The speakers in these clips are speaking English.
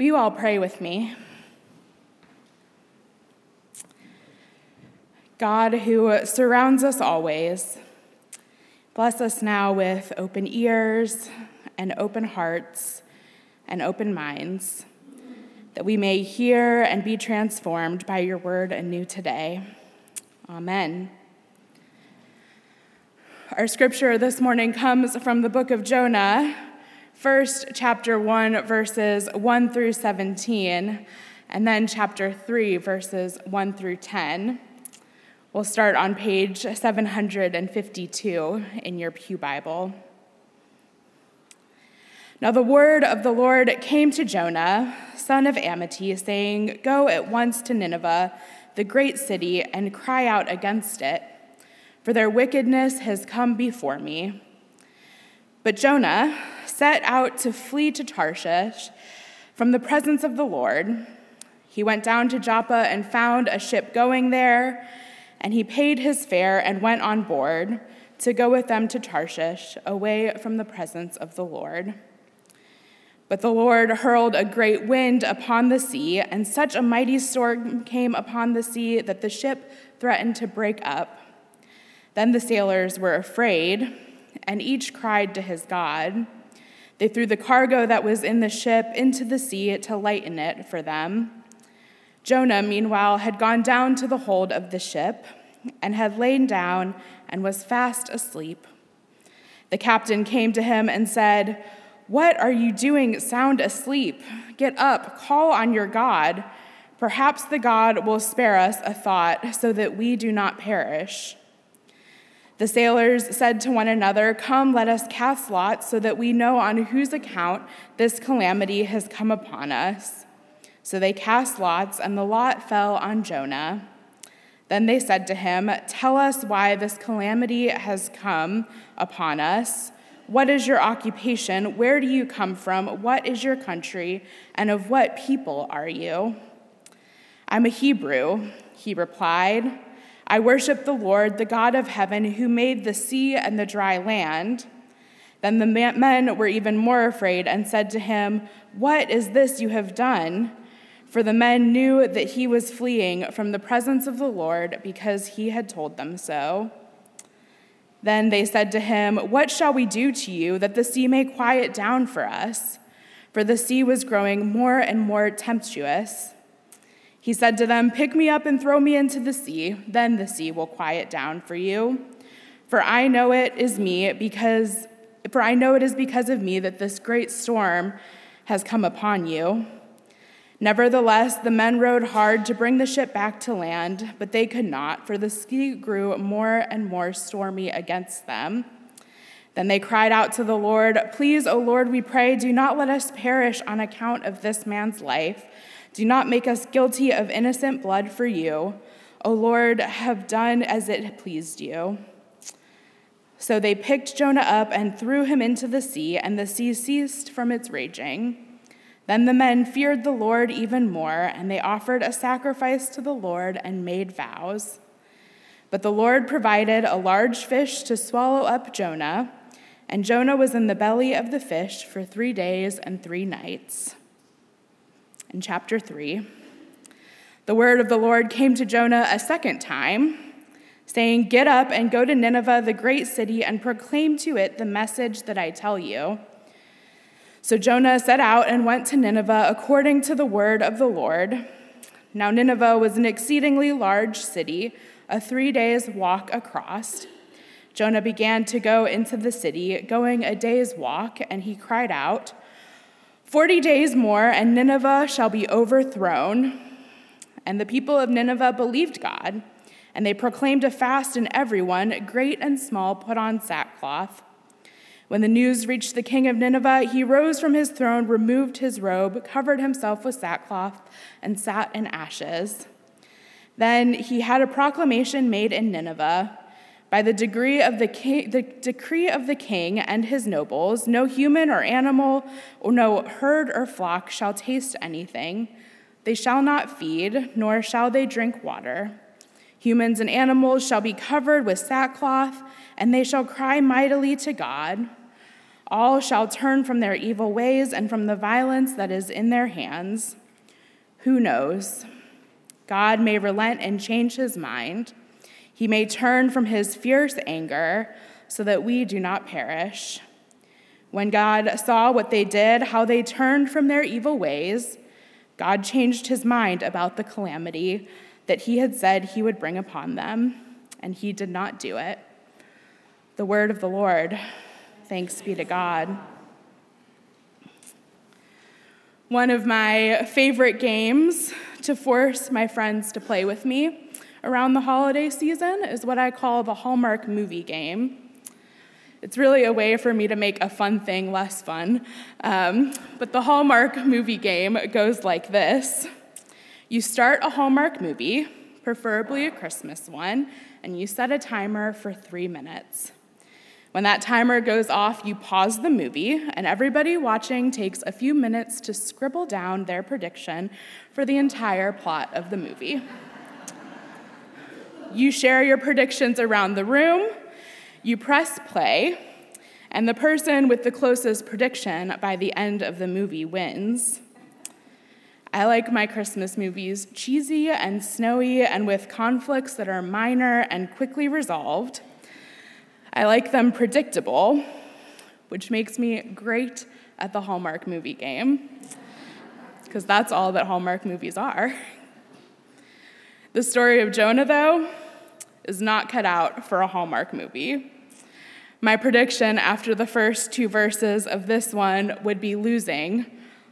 Will you all pray with me? God, who surrounds us always, bless us now with open ears and open hearts and open minds, that we may hear and be transformed by your word anew today. Amen. Our scripture this morning comes from the book of Jonah First, chapter 1, verses 1 through 17, and then chapter 3, verses 1 through 10. We'll start on page 752 in your Pew Bible. Now the word of the Lord came to Jonah, son of Amittai, saying, Go at once to Nineveh, the great city, and cry out against it, for their wickedness has come before me. But Jonah, set out to flee to Tarshish from the presence of the Lord. He went down to Joppa and found a ship going there, and he paid his fare and went on board to go with them to Tarshish, away from the presence of the Lord. But the Lord hurled a great wind upon the sea, and such a mighty storm came upon the sea that the ship threatened to break up. Then the sailors were afraid, and each cried to his God. They threw the cargo that was in the ship into the sea to lighten it for them. Jonah, meanwhile, had gone down to the hold of the ship and had lain down and was fast asleep. The captain came to him and said, What are you doing sound asleep? Get up, call on your God. Perhaps the God will spare us a thought so that we do not perish. The sailors said to one another, Come, let us cast lots so that we know on whose account this calamity has come upon us. So they cast lots, and the lot fell on Jonah. Then they said to him, Tell us why this calamity has come upon us. What is your occupation? Where do you come from? What is your country? And of what people are you? I'm a Hebrew, he replied. I worship the Lord, the God of heaven, who made the sea and the dry land. Then the men were even more afraid and said to him, What is this you have done? For the men knew that he was fleeing from the presence of the Lord because he had told them so. Then they said to him, What shall we do to you that the sea may quiet down for us? For the sea was growing more and more tempestuous. He said to them, Pick me up and throw me into the sea, then the sea will quiet down for you. For I know it is me because for I know it is because of me that this great storm has come upon you. Nevertheless, the men rowed hard to bring the ship back to land, but they could not, for the sea grew more and more stormy against them. Then they cried out to the Lord, Please, O Lord, we pray, do not let us perish on account of this man's life do not make us guilty of innocent blood for you. O Lord, have done as it pleased you. So they picked Jonah up and threw him into the sea, and the sea ceased from its raging. Then the men feared the Lord even more, and they offered a sacrifice to the Lord and made vows. But the Lord provided a large fish to swallow up Jonah, and Jonah was in the belly of the fish for three days and three nights in chapter 3. The word of the Lord came to Jonah a second time, saying, Get up and go to Nineveh, the great city, and proclaim to it the message that I tell you. So Jonah set out and went to Nineveh according to the word of the Lord. Now, Nineveh was an exceedingly large city, a three days' walk across. Jonah began to go into the city, going a day's walk, and he cried out, Forty days more, and Nineveh shall be overthrown. And the people of Nineveh believed God, and they proclaimed a fast, and everyone, great and small, put on sackcloth. When the news reached the king of Nineveh, he rose from his throne, removed his robe, covered himself with sackcloth, and sat in ashes. Then he had a proclamation made in Nineveh by the degree of the, the decree of the king and his nobles, no human or animal, or no herd or flock shall taste anything. They shall not feed, nor shall they drink water. Humans and animals shall be covered with sackcloth, and they shall cry mightily to God. All shall turn from their evil ways and from the violence that is in their hands. Who knows? God may relent and change his mind. He may turn from his fierce anger so that we do not perish. When God saw what they did, how they turned from their evil ways, God changed his mind about the calamity that he had said he would bring upon them, and he did not do it. The word of the Lord. Thanks be to God. One of my favorite games to force my friends to play with me around the holiday season is what I call the Hallmark movie game. It's really a way for me to make a fun thing less fun. Um, but the Hallmark movie game goes like this You start a Hallmark movie, preferably a Christmas one, and you set a timer for three minutes. When that timer goes off, you pause the movie, and everybody watching takes a few minutes to scribble down their prediction for the entire plot of the movie. You share your predictions around the room, you press play, and the person with the closest prediction by the end of the movie wins. I like my Christmas movies cheesy and snowy and with conflicts that are minor and quickly resolved. I like them predictable, which makes me great at the Hallmark movie game, because that's all that Hallmark movies are. The story of Jonah, though, is not cut out for a Hallmark movie. My prediction after the first two verses of this one would be losing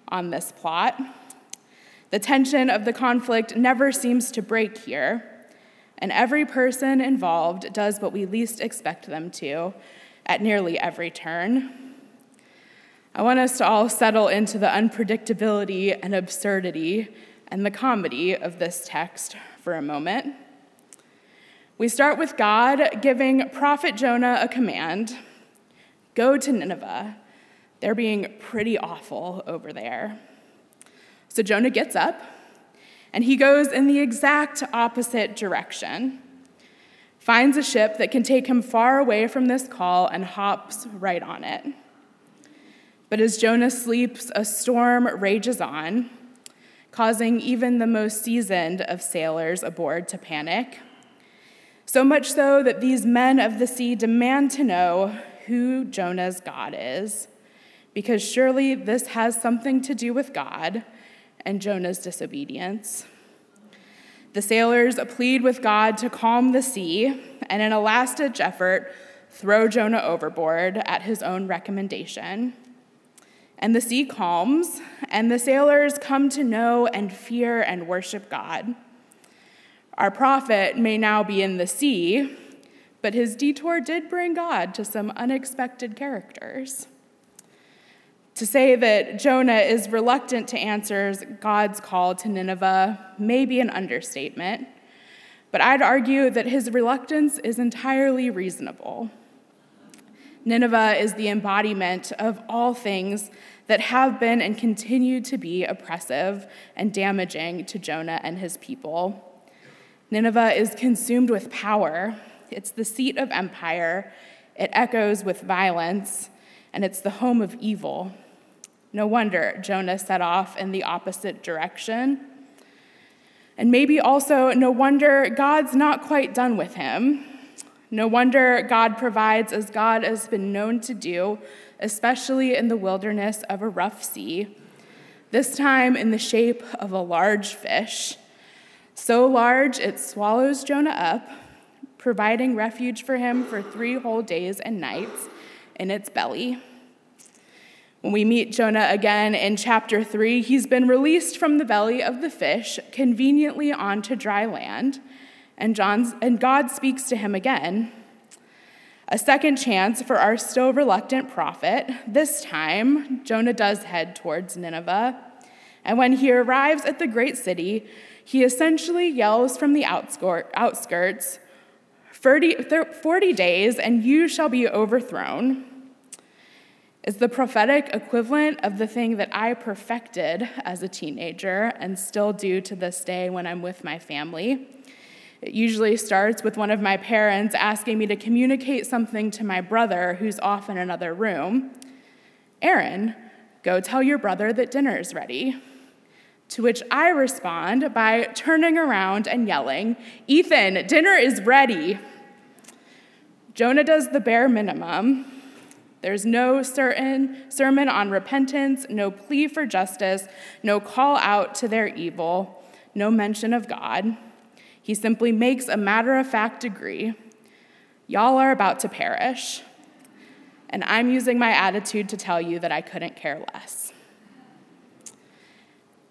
on this plot. The tension of the conflict never seems to break here and every person involved does what we least expect them to at nearly every turn. I want us to all settle into the unpredictability and absurdity and the comedy of this text for a moment. We start with God giving Prophet Jonah a command go to Nineveh. They're being pretty awful over there. So Jonah gets up and he goes in the exact opposite direction. Finds a ship that can take him far away from this call and hops right on it. But as Jonah sleeps, a storm rages on, causing even the most seasoned of sailors aboard to panic. So much so that these men of the sea demand to know who Jonah's God is, because surely this has something to do with God and Jonah's disobedience. The sailors plead with God to calm the sea, and in a last ditch effort, throw Jonah overboard at his own recommendation. And the sea calms, and the sailors come to know and fear and worship God. Our prophet may now be in the sea, but his detour did bring God to some unexpected characters. To say that Jonah is reluctant to answer God's call to Nineveh may be an understatement, but I'd argue that his reluctance is entirely reasonable. Nineveh is the embodiment of all things that have been and continue to be oppressive and damaging to Jonah and his people. Nineveh is consumed with power, it's the seat of empire, it echoes with violence, and it's the home of evil. No wonder Jonah set off in the opposite direction. And maybe also, no wonder God's not quite done with him. No wonder God provides as God has been known to do, especially in the wilderness of a rough sea, this time in the shape of a large fish. So large it swallows Jonah up, providing refuge for him for three whole days and nights in its belly. When we meet Jonah again in chapter 3, he's been released from the belly of the fish conveniently onto dry land, and, John's, and God speaks to him again. A second chance for our still reluctant prophet. This time, Jonah does head towards Nineveh. And when he arrives at the great city, he essentially yells from the outskirts 40 days, and you shall be overthrown is the prophetic equivalent of the thing that I perfected as a teenager and still do to this day when I'm with my family. It usually starts with one of my parents asking me to communicate something to my brother who's off in another room. Aaron, go tell your brother that dinner is ready. To which I respond by turning around and yelling, Ethan, dinner is ready. Jonah does the bare minimum. There's no certain sermon on repentance, no plea for justice, no call out to their evil, no mention of God. He simply makes a matter of fact degree. Y'all are about to perish. And I'm using my attitude to tell you that I couldn't care less.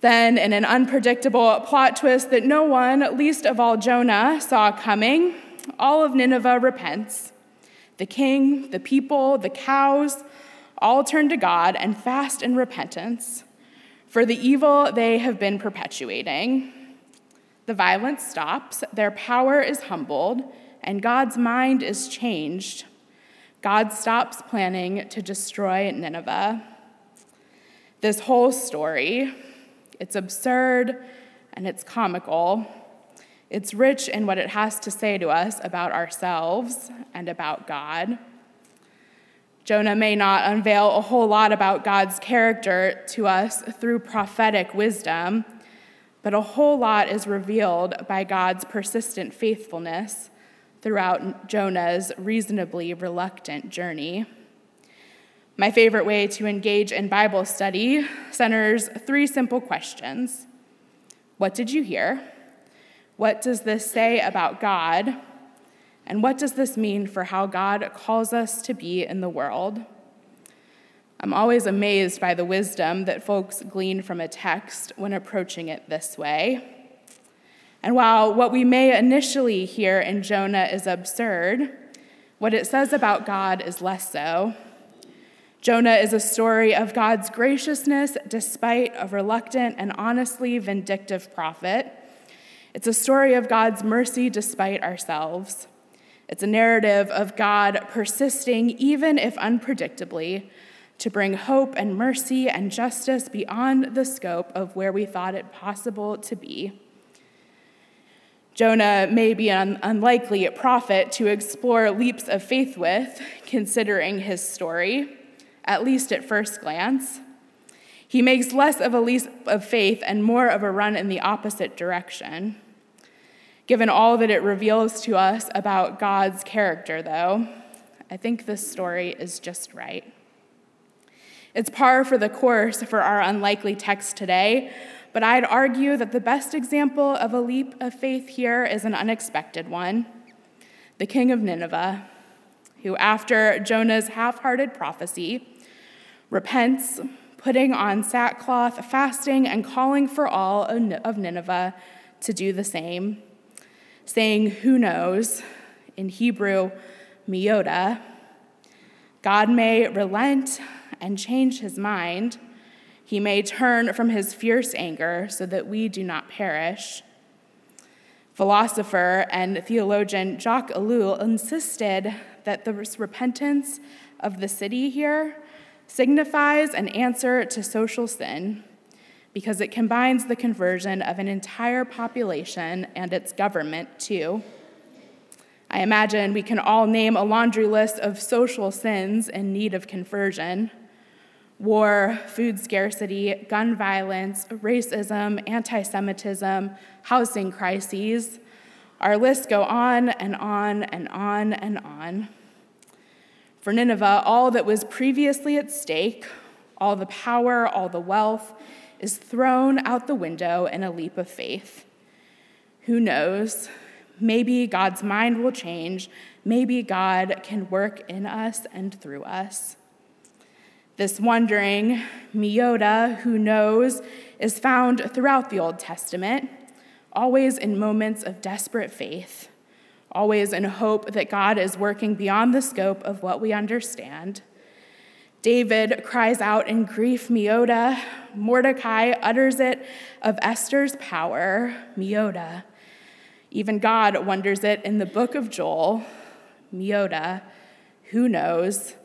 Then, in an unpredictable plot twist that no one, least of all Jonah, saw coming, all of Nineveh repents. The king, the people, the cows all turn to God and fast in repentance for the evil they have been perpetuating. The violence stops, their power is humbled, and God's mind is changed. God stops planning to destroy Nineveh. This whole story, it's absurd and it's comical. It's rich in what it has to say to us about ourselves and about God. Jonah may not unveil a whole lot about God's character to us through prophetic wisdom, but a whole lot is revealed by God's persistent faithfulness throughout Jonah's reasonably reluctant journey. My favorite way to engage in Bible study centers three simple questions What did you hear? What does this say about God? And what does this mean for how God calls us to be in the world? I'm always amazed by the wisdom that folks glean from a text when approaching it this way. And while what we may initially hear in Jonah is absurd, what it says about God is less so. Jonah is a story of God's graciousness despite a reluctant and honestly vindictive prophet it's a story of God's mercy despite ourselves. It's a narrative of God persisting, even if unpredictably, to bring hope and mercy and justice beyond the scope of where we thought it possible to be. Jonah may be an unlikely prophet to explore leaps of faith with, considering his story, at least at first glance. He makes less of a leap of faith and more of a run in the opposite direction. Given all that it reveals to us about God's character, though, I think this story is just right. It's par for the course for our unlikely text today, but I'd argue that the best example of a leap of faith here is an unexpected one the king of Nineveh, who, after Jonah's half hearted prophecy, repents, putting on sackcloth, fasting, and calling for all of Nineveh to do the same saying, Who knows? In Hebrew, miyoda. God may relent and change his mind. He may turn from his fierce anger so that we do not perish. Philosopher and theologian Jacques Ellul insisted that the repentance of the city here signifies an answer to social sin because it combines the conversion of an entire population and its government, too. I imagine we can all name a laundry list of social sins in need of conversion war, food scarcity, gun violence, racism, anti Semitism, housing crises. Our lists go on and on and on and on. For Nineveh, all that was previously at stake, all the power, all the wealth, is thrown out the window in a leap of faith. Who knows? Maybe God's mind will change. Maybe God can work in us and through us. This wondering, miyoda, who knows, is found throughout the Old Testament, always in moments of desperate faith, always in hope that God is working beyond the scope of what we understand. David cries out in grief, miyoda. Mordecai utters it of Esther's power, miyoda. Even God wonders it in the book of Joel, miyoda. Who knows?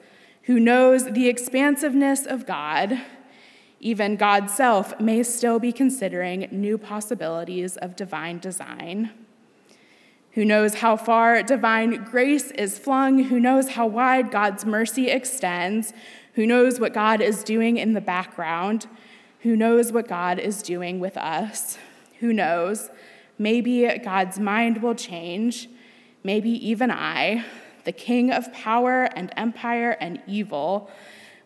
Who knows the expansiveness of God? Even God's self may still be considering new possibilities of divine design. Who knows how far divine grace is flung? Who knows how wide God's mercy extends? who knows what God is doing in the background, who knows what God is doing with us. Who knows? Maybe God's mind will change. Maybe even I, the king of power and empire and evil,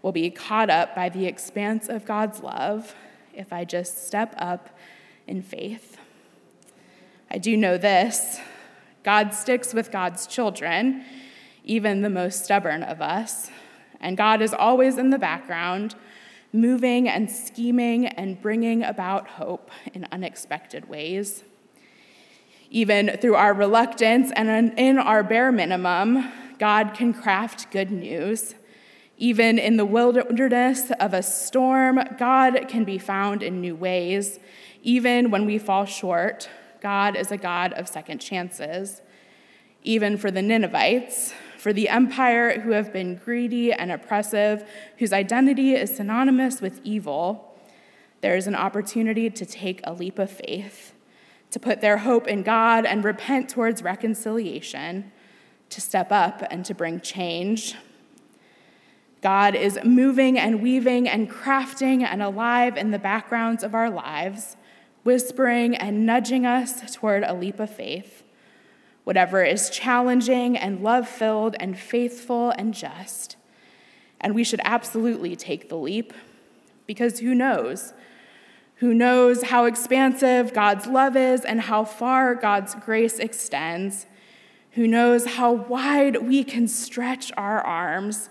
will be caught up by the expanse of God's love if I just step up in faith. I do know this God sticks with God's children, even the most stubborn of us. And God is always in the background, moving and scheming and bringing about hope in unexpected ways. Even through our reluctance and in our bare minimum, God can craft good news. Even in the wilderness of a storm, God can be found in new ways. Even when we fall short, God is a God of second chances. Even for the Ninevites, for the empire who have been greedy and oppressive, whose identity is synonymous with evil, there is an opportunity to take a leap of faith, to put their hope in God and repent towards reconciliation, to step up and to bring change. God is moving and weaving and crafting and alive in the backgrounds of our lives, whispering and nudging us toward a leap of faith whatever is challenging and love filled and faithful and just. And we should absolutely take the leap because who knows? Who knows how expansive God's love is and how far God's grace extends? Who knows how wide we can stretch our arms?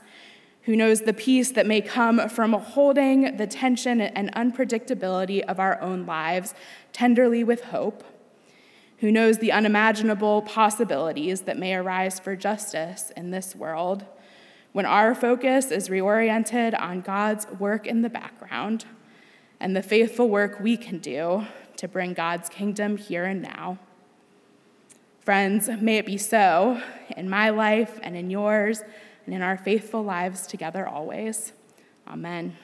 Who knows the peace that may come from holding the tension and unpredictability of our own lives tenderly with hope? who knows the unimaginable possibilities that may arise for justice in this world, when our focus is reoriented on God's work in the background and the faithful work we can do to bring God's kingdom here and now. Friends, may it be so in my life and in yours and in our faithful lives together always. Amen.